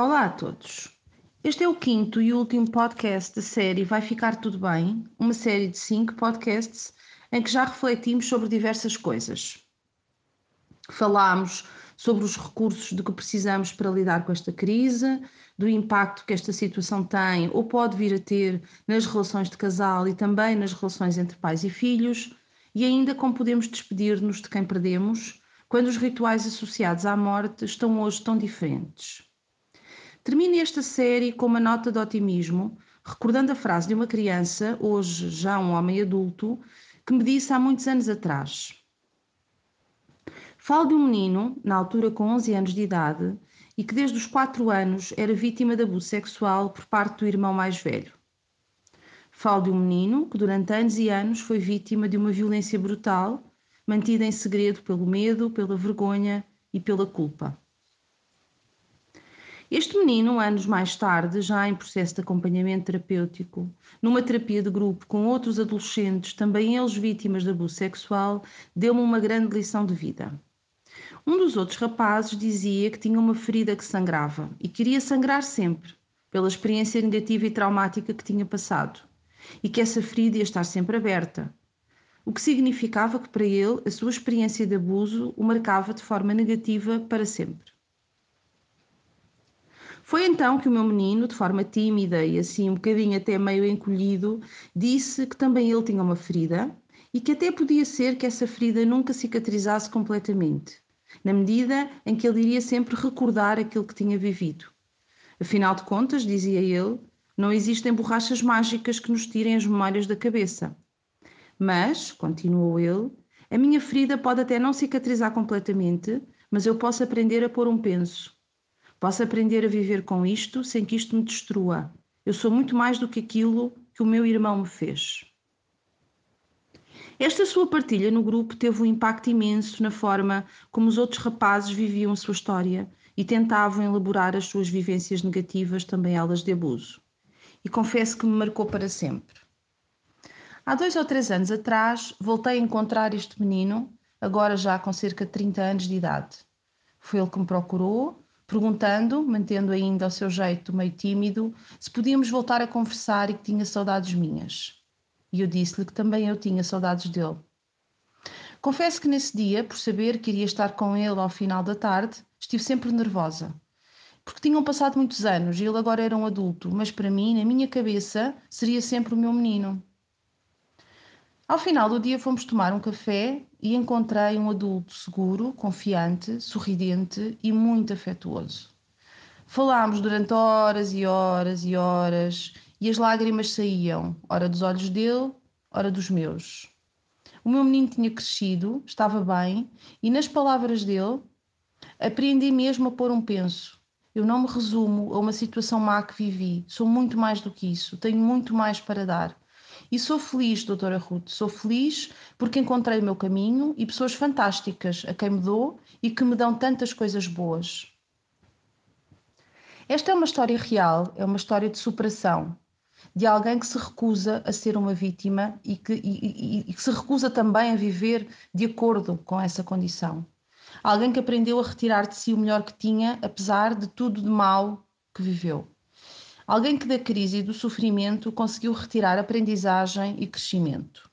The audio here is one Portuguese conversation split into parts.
Olá a todos. Este é o quinto e último podcast da série Vai Ficar Tudo Bem, uma série de cinco podcasts em que já refletimos sobre diversas coisas. Falámos sobre os recursos de que precisamos para lidar com esta crise, do impacto que esta situação tem ou pode vir a ter nas relações de casal e também nas relações entre pais e filhos, e ainda como podemos despedir-nos de quem perdemos quando os rituais associados à morte estão hoje tão diferentes. Termino esta série com uma nota de otimismo, recordando a frase de uma criança, hoje já um homem adulto, que me disse há muitos anos atrás: Falo de um menino, na altura com 11 anos de idade, e que desde os 4 anos era vítima de abuso sexual por parte do irmão mais velho. Falo de um menino que durante anos e anos foi vítima de uma violência brutal, mantida em segredo pelo medo, pela vergonha e pela culpa. Este menino, anos mais tarde, já em processo de acompanhamento terapêutico, numa terapia de grupo com outros adolescentes, também eles vítimas de abuso sexual, deu-me uma grande lição de vida. Um dos outros rapazes dizia que tinha uma ferida que sangrava e queria sangrar sempre, pela experiência negativa e traumática que tinha passado, e que essa ferida ia estar sempre aberta, o que significava que para ele a sua experiência de abuso o marcava de forma negativa para sempre. Foi então que o meu menino, de forma tímida e assim um bocadinho até meio encolhido, disse que também ele tinha uma ferida e que até podia ser que essa ferida nunca cicatrizasse completamente, na medida em que ele iria sempre recordar aquilo que tinha vivido. Afinal de contas, dizia ele, não existem borrachas mágicas que nos tirem as memórias da cabeça. Mas, continuou ele, a minha ferida pode até não cicatrizar completamente, mas eu posso aprender a pôr um penso. Posso aprender a viver com isto sem que isto me destrua. Eu sou muito mais do que aquilo que o meu irmão me fez. Esta sua partilha no grupo teve um impacto imenso na forma como os outros rapazes viviam a sua história e tentavam elaborar as suas vivências negativas, também elas de abuso. E confesso que me marcou para sempre. Há dois ou três anos atrás, voltei a encontrar este menino, agora já com cerca de 30 anos de idade. Foi ele que me procurou, perguntando, mantendo ainda o seu jeito meio tímido, se podíamos voltar a conversar e que tinha saudades minhas e eu disse-lhe que também eu tinha saudades dele. Confesso que nesse dia, por saber que iria estar com ele ao final da tarde, estive sempre nervosa. Porque tinham passado muitos anos e ele agora era um adulto, mas para mim, na minha cabeça, seria sempre o meu menino. Ao final do dia fomos tomar um café e encontrei um adulto seguro, confiante, sorridente e muito afetuoso. Falámos durante horas e horas e horas e as lágrimas saíam, ora dos olhos dele, ora dos meus. O meu menino tinha crescido, estava bem, e nas palavras dele, aprendi mesmo a pôr um penso. Eu não me resumo a uma situação má que vivi, sou muito mais do que isso, tenho muito mais para dar. E sou feliz, doutora Ruth, sou feliz porque encontrei o meu caminho e pessoas fantásticas a quem me dou e que me dão tantas coisas boas. Esta é uma história real, é uma história de superação, de alguém que se recusa a ser uma vítima e que, e, e, e que se recusa também a viver de acordo com essa condição. Alguém que aprendeu a retirar de si o melhor que tinha, apesar de tudo de mal que viveu. Alguém que da crise e do sofrimento conseguiu retirar aprendizagem e crescimento.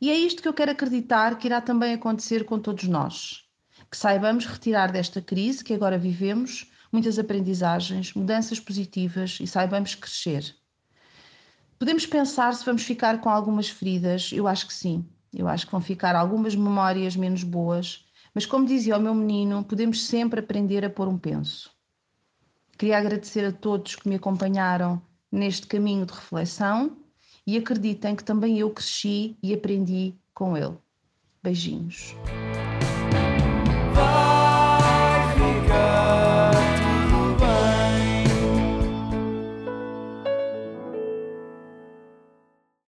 E é isto que eu quero acreditar que irá também acontecer com todos nós. Que saibamos retirar desta crise que agora vivemos muitas aprendizagens, mudanças positivas e saibamos crescer. Podemos pensar se vamos ficar com algumas feridas, eu acho que sim. Eu acho que vão ficar algumas memórias menos boas, mas como dizia o meu menino, podemos sempre aprender a pôr um penso. Queria agradecer a todos que me acompanharam neste caminho de reflexão e acreditem que também eu cresci e aprendi com ele. Beijinhos.